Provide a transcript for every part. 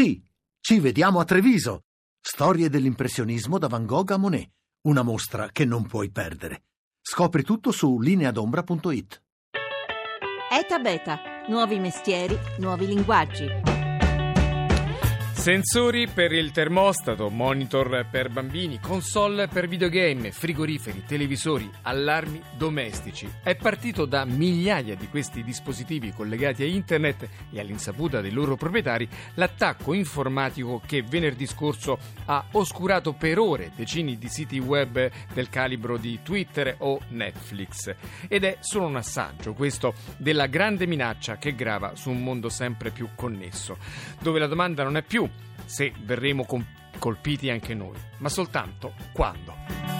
Sì, ci vediamo a Treviso. Storie dell'impressionismo da Van Gogh a Monet. Una mostra che non puoi perdere. Scopri tutto su lineadombra.it. ETA Beta. Nuovi mestieri, nuovi linguaggi. Sensori per il termostato, monitor per bambini, console per videogame, frigoriferi, televisori, allarmi domestici. È partito da migliaia di questi dispositivi collegati a internet e all'insaputa dei loro proprietari l'attacco informatico che venerdì scorso ha oscurato per ore decine di siti web del calibro di Twitter o Netflix. Ed è solo un assaggio questo della grande minaccia che grava su un mondo sempre più connesso, dove la domanda non è più se verremo colpiti anche noi, ma soltanto quando.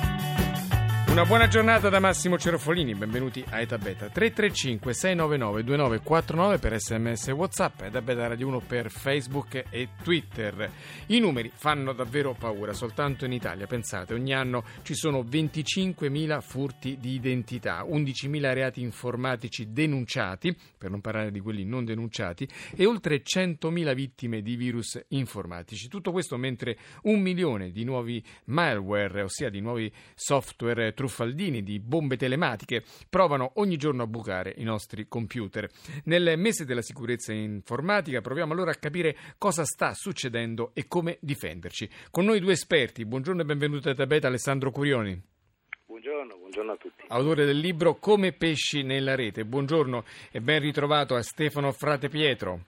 Una buona giornata da Massimo Cerofolini, benvenuti a Eta Beta 335 699 2949 per sms e whatsapp, Eta Beta Radio 1 per Facebook e Twitter. I numeri fanno davvero paura, soltanto in Italia, pensate, ogni anno ci sono 25.000 furti di identità, 11.000 reati informatici denunciati, per non parlare di quelli non denunciati, e oltre 100.000 vittime di virus informatici. Tutto questo mentre un milione di nuovi malware, ossia di nuovi software truffaldini, di bombe telematiche, provano ogni giorno a bucare i nostri computer. Nel mese della sicurezza informatica proviamo allora a capire cosa sta succedendo e come difenderci. Con noi due esperti, buongiorno e benvenuto a Tabeta Alessandro Curioni. Buongiorno, buongiorno a tutti. Autore del libro Come pesci nella rete. Buongiorno e ben ritrovato a Stefano Frate Pietro.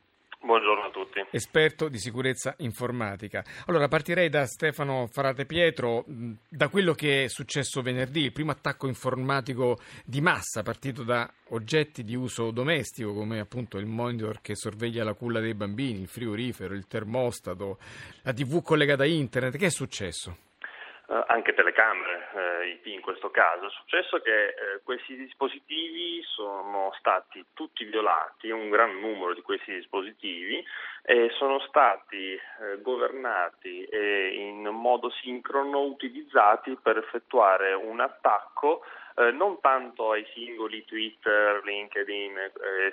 Esperto di sicurezza informatica. Allora partirei da Stefano Farate Pietro, da quello che è successo venerdì, il primo attacco informatico di massa partito da oggetti di uso domestico come appunto il monitor che sorveglia la culla dei bambini, il frigorifero, il termostato, la tv collegata a internet. Che è successo? Uh, anche telecamere, eh, IP in questo caso. È successo che eh, questi dispositivi sono stati tutti violati, un gran numero di questi dispositivi, e sono stati eh, governati e in modo sincrono utilizzati per effettuare un attacco eh, non tanto ai singoli Twitter, LinkedIn, eh,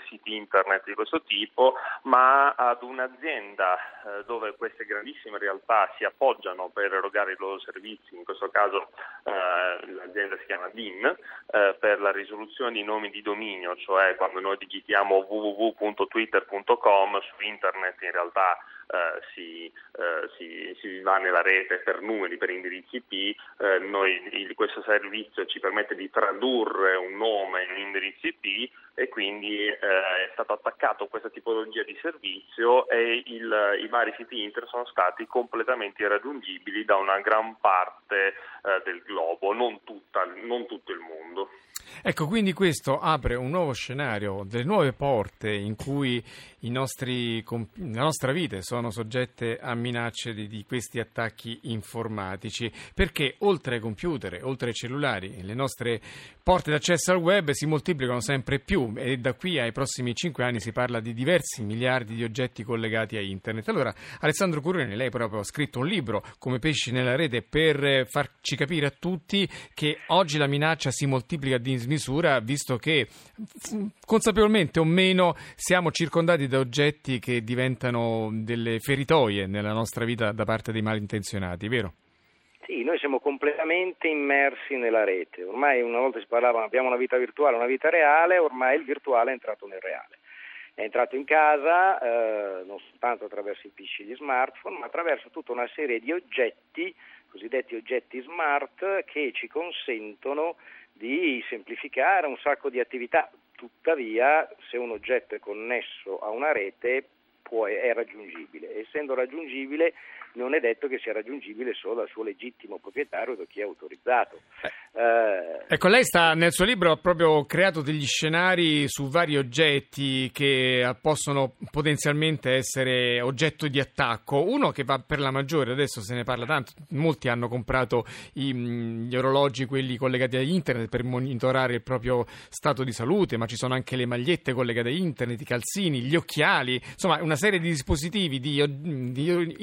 siti internet di questo tipo, ma ad un'azienda eh, dove queste grandissime realtà si appoggiano per erogare i loro servizi, in questo caso eh, l'azienda si chiama DIN, eh, per la risoluzione di nomi di dominio, cioè quando noi digitiamo www.twitter.com su internet in realtà eh, si, eh, si, si, va nella rete per numeri, per indirizzi IP, eh, noi, il, questo servizio ci permette di tradurre un nome in indirizzo IP e quindi eh, è stato attaccato questa tipologia di servizio e il, i vari siti internet sono stati completamente irraggiungibili da una gran parte del globo, non, tutta, non tutto il mondo. Ecco, quindi questo apre un nuovo scenario, delle nuove porte in cui nostri, la nostra vita sono soggette a minacce di, di, questi attacchi informatici, perché oltre ai computer, oltre ai cellulari, le nostre porte d'accesso al web si moltiplicano sempre più e da qui ai prossimi cinque anni si parla di diversi miliardi di oggetti collegati a internet. Allora, Alessandro Curreni, lei proprio ha scritto un libro come pesci nella rete per farci capire a tutti che oggi la minaccia si moltiplica di dismisura, visto che consapevolmente o meno siamo circondati da oggetti che diventano delle feritoie nella nostra vita da parte dei malintenzionati, vero? Sì, noi siamo completamente immersi nella rete. Ormai una volta si parlava abbiamo una vita virtuale, una vita reale, ormai il virtuale è entrato nel reale. È entrato in casa eh, non soltanto attraverso i PC e gli smartphone, ma attraverso tutta una serie di oggetti, cosiddetti oggetti smart, che ci consentono di semplificare un sacco di attività. Tuttavia, se un oggetto è connesso a una rete, può, è raggiungibile. Essendo raggiungibile, non è detto che sia raggiungibile solo dal suo legittimo proprietario, da chi è autorizzato. Eh, ecco, lei sta, nel suo libro ha proprio creato degli scenari su vari oggetti che possono potenzialmente essere oggetto di attacco. Uno che va per la maggiore, adesso se ne parla tanto, molti hanno comprato i, gli orologi, quelli collegati a internet per monitorare il proprio stato di salute, ma ci sono anche le magliette collegate a internet, i calzini, gli occhiali, insomma una serie di dispositivi di, di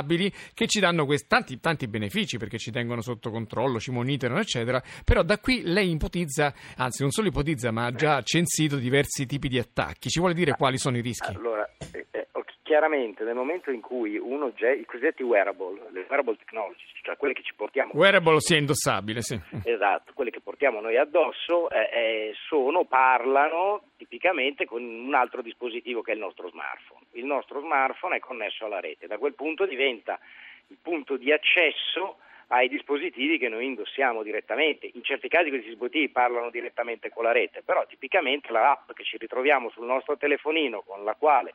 indossabili che ci danno questi, tanti, tanti benefici perché ci tengono sotto controllo, ci monitorano, eccetera eccetera. Però da qui lei ipotizza, anzi non solo ipotizza, ma ha già censito diversi tipi di attacchi. Ci vuole dire quali sono i rischi? Allora, eh, eh chiaramente nel momento in cui un oggetto, i cosiddetti wearable, le wearable technology, cioè quelle che ci portiamo... Wearable sia indossabile, sì. Esatto, quelle che portiamo noi addosso eh, eh, sono, parlano tipicamente con un altro dispositivo che è il nostro smartphone. Il nostro smartphone è connesso alla rete, da quel punto diventa il punto di accesso ai dispositivi che noi indossiamo direttamente. In certi casi questi dispositivi parlano direttamente con la rete, però tipicamente la app che ci ritroviamo sul nostro telefonino con la quale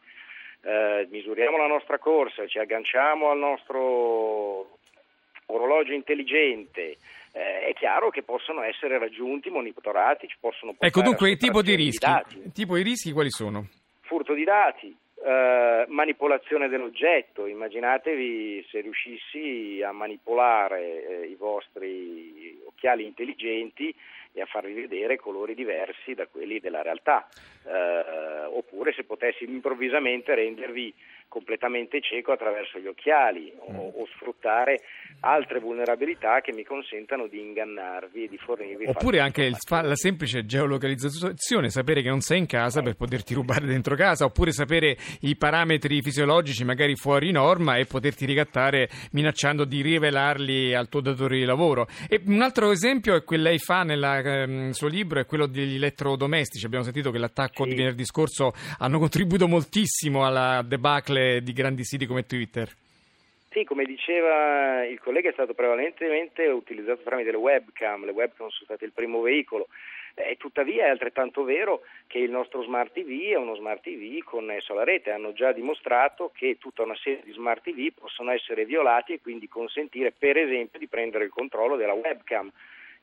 eh, misuriamo la nostra corsa, ci agganciamo al nostro orologio intelligente, eh, è chiaro che possono essere raggiunti, monitorati, ci possono Ecco, dunque, tipo di rischi? Di tipo i rischi quali sono? Furto di dati, eh, manipolazione dell'oggetto, immaginatevi se riuscissi a manipolare eh, i vostri occhiali intelligenti e a farvi vedere colori diversi da quelli della realtà, eh, oppure se potessi improvvisamente rendervi completamente cieco attraverso gli occhiali o, mm. o, sfruttare altre vulnerabilità che mi consentano di ingannarvi e di fornirvi oppure anche il, la semplice geolocalizzazione sapere che non sei in casa per poterti rubare dentro casa oppure sapere i parametri fisiologici magari fuori norma e poterti ricattare minacciando di rivelarli al tuo datore di lavoro e un altro esempio è quello che lei fa nel ehm, suo libro è quello degli elettrodomestici abbiamo sentito che l'attacco sì. di venerdì scorso hanno contribuito moltissimo alla debacle di grandi siti come Twitter? Sì, come diceva il collega, è stato prevalentemente utilizzato tramite le webcam, le webcam sono state il primo veicolo. E tuttavia è altrettanto vero che il nostro smart TV è uno smart TV connesso alla rete. Hanno già dimostrato che tutta una serie di smart TV possono essere violati e quindi consentire, per esempio, di prendere il controllo della webcam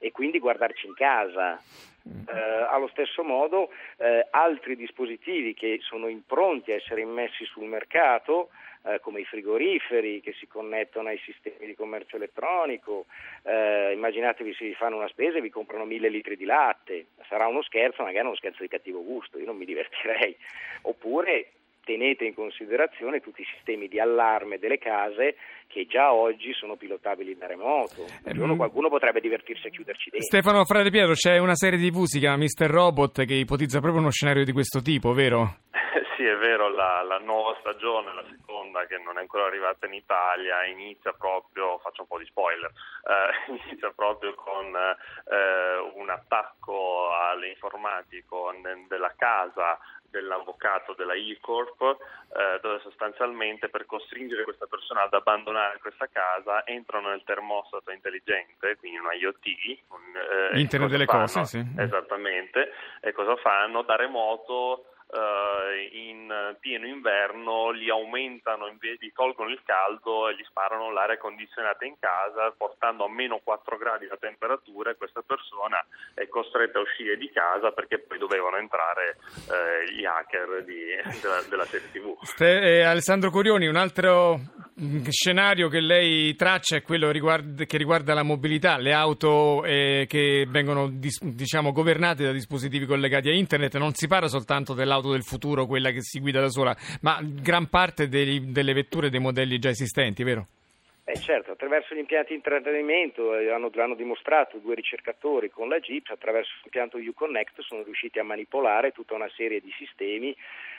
e quindi guardarci in casa. Eh, allo stesso modo eh, altri dispositivi che sono impronti a essere immessi sul mercato eh, come i frigoriferi che si connettono ai sistemi di commercio elettronico, eh, immaginatevi se vi fanno una spesa e vi comprano mille litri di latte, sarà uno scherzo, magari uno scherzo di cattivo gusto, io non mi divertirei, oppure tenete in considerazione tutti i sistemi di allarme delle case che già oggi sono pilotabili da remoto. Giorno, qualcuno potrebbe divertirsi a chiuderci dentro. Stefano Frate Pietro, c'è una serie di TV, si chiama Mr. Robot, che ipotizza proprio uno scenario di questo tipo, vero? sì, è vero, la, la, nuova stagione, la seconda che non è ancora arrivata in Italia, inizia proprio, faccio un po' di spoiler, eh, inizia proprio con eh, un attacco all'informatico della casa dell'avvocato della E-Corp, eh, dove sostanzialmente per costringere questa persona ad abbandonare questa casa entrano nel termostato intelligente, quindi un IoT. Un, eh, Internet delle fanno? cose, sì. Esattamente. E cosa fanno? Da remoto in pieno inverno li aumentano, invece tolgono il caldo e gli sparano l'aria condizionata in casa, portando a meno 4 gradi la temperatura e questa persona è costretta a uscire di casa perché poi dovevano entrare eh, gli hacker di, della, della serie TV. Ste, eh, Alessandro Corioni, un altro scenario che lei traccia è quello riguarda, che riguarda la mobilità, le auto eh, che vengono diciamo, governate da dispositivi collegati a internet, non si parla soltanto dell'auto del futuro, quella che si guida da sola, ma gran parte dei, delle vetture dei modelli già esistenti, vero? Eh certo, attraverso gli impianti di intrattenimento eh, hanno, hanno, dimostrato due ricercatori con la Jeep, attraverso l'impianto Uconnect sono riusciti a manipolare tutta una serie di sistemi,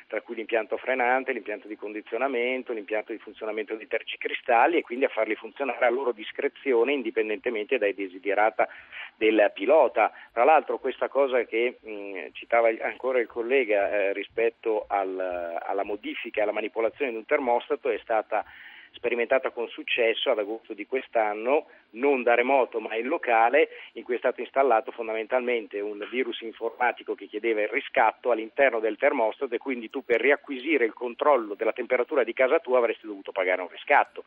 tra cui l'impianto frenante, l'impianto di condizionamento, l'impianto di funzionamento di tergicristalli e quindi a farli funzionare a loro discrezione indipendentemente dai desiderata del pilota. Tra l'altro questa cosa che mh, citava ancora il collega eh, rispetto al, alla modifica alla manipolazione di un termostato è stata sperimentata con successo ad agosto di quest'anno, non da remoto ma in locale, in cui è stato installato fondamentalmente un virus informatico che chiedeva il riscatto all'interno del termostato e quindi tu per riacquisire il controllo della temperatura di casa tua avresti dovuto pagare un riscatto.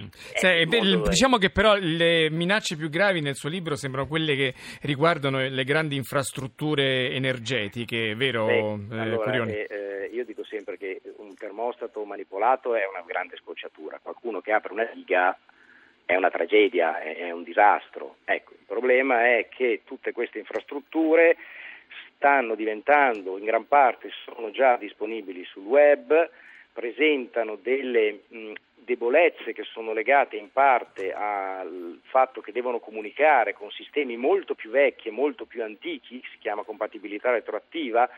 Mm. Sì, beh, diciamo che però le minacce più gravi nel suo libro sembrano quelle che riguardano le grandi infrastrutture energetiche, vero? Beh, eh, allora, eh, eh, io dico sempre che termostato manipolato è una grande scocciatura, qualcuno che apre una riga è una tragedia, è un disastro. Ecco, il problema è che tutte queste infrastrutture stanno diventando, in gran parte sono già disponibili sul web, presentano delle mh, debolezze che sono legate in parte al fatto che devono comunicare con sistemi molto più vecchi e molto più antichi, si chiama compatibilità retroattiva,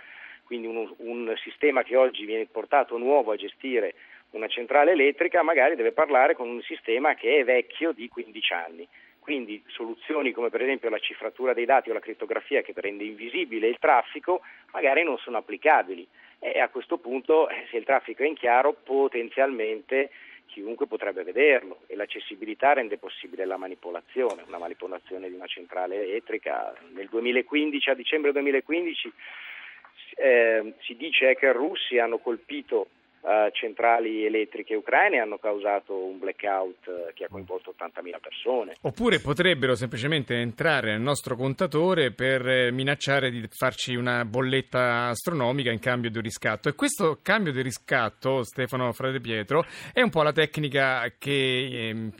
quindi un, un sistema che oggi viene portato nuovo a gestire una centrale elettrica magari deve parlare con un sistema che è vecchio di 15 anni. Quindi soluzioni come per esempio la cifratura dei dati o la crittografia che rende invisibile il traffico magari non sono applicabili e a questo punto eh, se il traffico è in chiaro potenzialmente chiunque potrebbe vederlo e l'accessibilità rende possibile la manipolazione, una manipolazione di una centrale elettrica. Nel 2015, a dicembre 2015 eh, si dice che i russi hanno colpito uh, centrali elettriche ucraine hanno causato un blackout uh, che ha coinvolto 80.000 persone. Oppure potrebbero semplicemente entrare nel nostro contatore per eh, minacciare di farci una bolletta astronomica in cambio di un riscatto. E questo cambio di riscatto, Stefano Frade Pietro, è un po' la tecnica che ehm,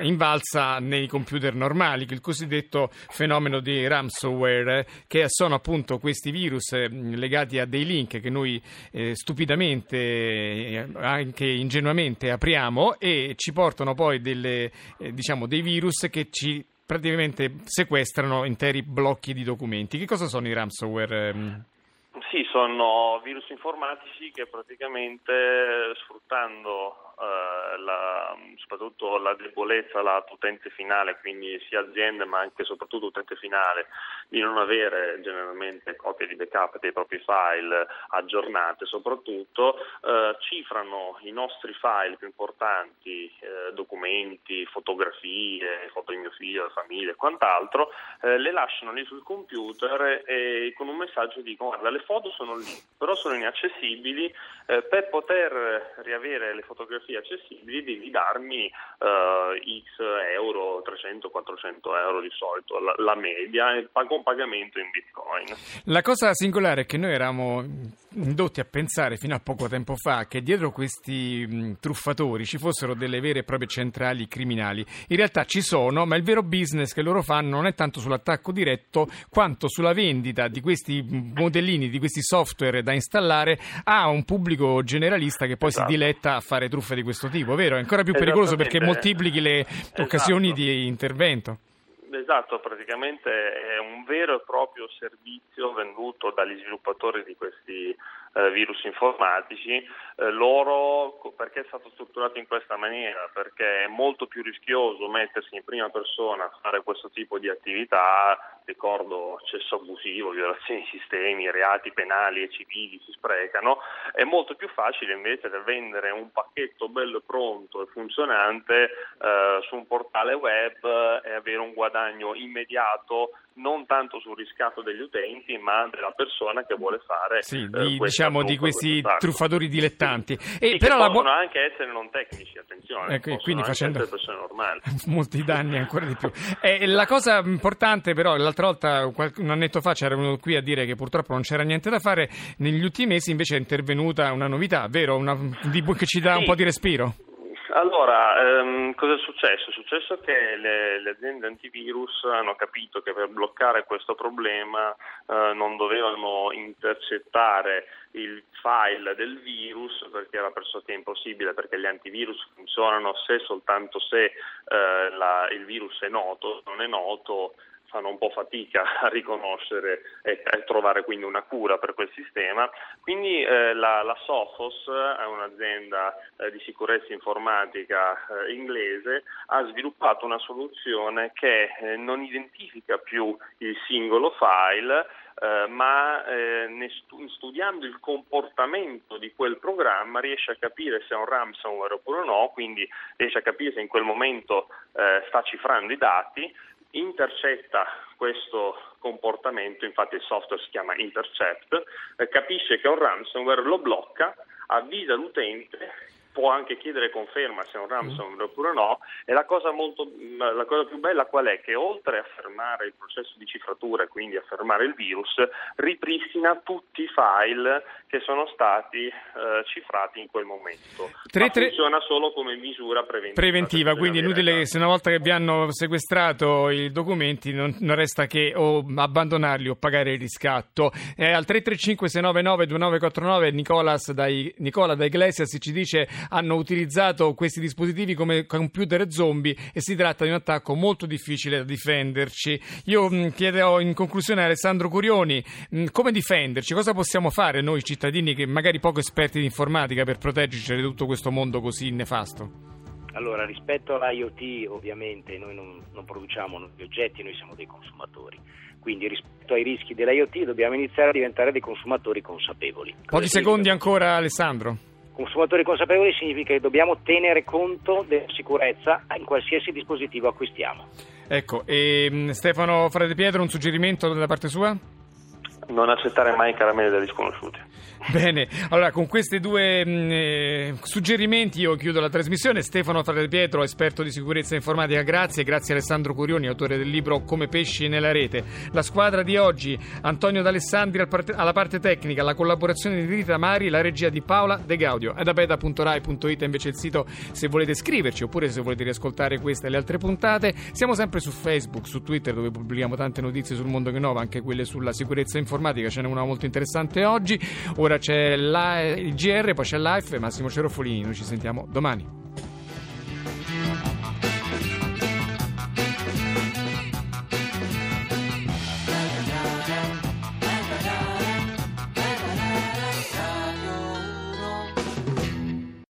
invalsa nei computer normali, il cosiddetto fenomeno di ransomware, che sono appunto questi virus legati a dei link che noi eh, stupidamente eh, anche ingenuamente apriamo e ci portano poi delle, eh, diciamo, dei virus che ci praticamente sequestrano interi blocchi di documenti. Che cosa sono i ransomware? Sì, sono virus informatici che praticamente sfruttando eh, la, soprattutto la debolezza lato utente finale, quindi sia aziende ma anche e soprattutto utente finale, di non avere generalmente copie di backup dei propri file aggiornate, soprattutto eh, cifrano i nostri file più importanti, eh, documenti, fotografie, foto di mio figlio, famiglia e quant'altro, eh, le lasciano lì sul computer e con un messaggio dicono guarda le foto sono lì, però sono inaccessibili, eh, per poter riavere le fotografie accessibili devi darmi uh, X euro, 300-400 euro di solito, la, la media, e pago un pagamento in bitcoin. La cosa singolare è che noi eravamo indotti a pensare fino a poco tempo fa che dietro questi mh, truffatori ci fossero delle vere e proprie centrali criminali. In realtà ci sono, ma il vero business che loro fanno non è tanto sull'attacco diretto quanto sulla vendita di questi modellini, di questi software da installare a un pubblico generalista che poi esatto. si diletta a fare truffe di questo tipo, vero? È ancora più pericoloso perché moltiplichi le esatto. occasioni di intervento. Esatto, praticamente è un vero e proprio servizio venduto dagli sviluppatori di questi eh, virus informatici. Eh, loro, perché è stato strutturato in questa maniera? Perché è molto più rischioso mettersi in prima persona a fare questo tipo di attività, ricordo accesso abusivo, violazioni di sistemi, reati penali e civili si sprecano, è molto più facile invece vendere un pacchetto bello pronto e funzionante eh, su un portale web e avere un guadagno immediato non tanto sul riscatto degli utenti, ma della persona che vuole fare sì, di, eh, diciamo di questi truffatori dilettanti. E, però la possono anche essere non tecnici, attenzione, ecco, quindi facendo persone normali. molti danni ancora di più. E la cosa importante però, l'altra volta, un annetto fa c'era uno qui a dire che purtroppo non c'era niente da fare, negli ultimi mesi invece è intervenuta una novità, vero? Una, di, che ci dà sì. un po' di respiro? Allora, ehm, cosa è successo? È successo che le, le, aziende antivirus hanno capito che per bloccare questo problema eh, non dovevano intercettare il file del virus perché era pressoché impossibile perché gli antivirus funzionano se soltanto se eh, la, il virus è noto, non è noto fanno un po' fatica a riconoscere e a trovare quindi una cura per quel sistema. Quindi eh, la, la, Sophos, è un'azienda eh, di sicurezza informatica eh, inglese, ha sviluppato una soluzione che eh, non identifica più il singolo file, Uh, ma eh, stu- studiando il comportamento di quel programma riesce a capire se è un ransomware oppure no, quindi riesce a capire se in quel momento eh, sta cifrando i dati intercetta questo comportamento, infatti il software si chiama Intercept, eh, capisce che è un ransomware, lo blocca, avvisa l'utente può anche chiedere conferma se è un ransomware oppure no e la cosa, molto, la cosa più bella qual è? Che oltre a fermare il processo di cifratura e quindi a fermare il virus, ripristina tutti i file che sono stati eh, cifrati in quel momento. Tre, tre... funziona solo come misura preventiva. Preventiva, quindi è inutile che se una volta che vi hanno sequestrato i documenti non, non resta che o abbandonarli o pagare il riscatto. Eh, al 335 699 2949 Nicolas dai, Nicola da Iglesias ci dice hanno utilizzato questi dispositivi come computer zombie e si tratta di un attacco molto difficile da difenderci. Io mh, chiedo in conclusione a Alessandro Curioni mh, come difenderci, cosa possiamo fare noi cittadini che magari poco esperti di informatica per proteggerci da tutto questo mondo così nefasto? Allora, rispetto all'IoT ovviamente noi non, non produciamo gli oggetti, noi siamo dei consumatori. Quindi rispetto ai rischi dell'IoT dobbiamo iniziare a diventare dei consumatori consapevoli. Pochi secondi ancora Alessandro. Consumatori consapevoli significa che dobbiamo tenere conto della sicurezza in qualsiasi dispositivo acquistiamo. Ecco, e mm, Stefano Frate Pietro, un suggerimento da parte sua? Non accettare mai caramelle dagli sconosciuti. Bene, allora con questi due mh, eh, suggerimenti io chiudo la trasmissione. Stefano Frate Pietro, esperto di sicurezza informatica, grazie. Grazie Alessandro Curioni, autore del libro Come pesci nella rete. La squadra di oggi, Antonio D'Alessandri alla parte tecnica, la collaborazione di Rita Mari, la regia di Paola De Gaudio. È da beta.rai.it invece il sito se volete scriverci oppure se volete riascoltare queste e le altre puntate. Siamo sempre su Facebook, su Twitter dove pubblichiamo tante notizie sul mondo che nova, anche quelle sulla sicurezza informatica. Ce n'è una molto interessante oggi. Ora c'è la- il GR, poi c'è Life, Massimo Cerofolini. Noi ci sentiamo domani.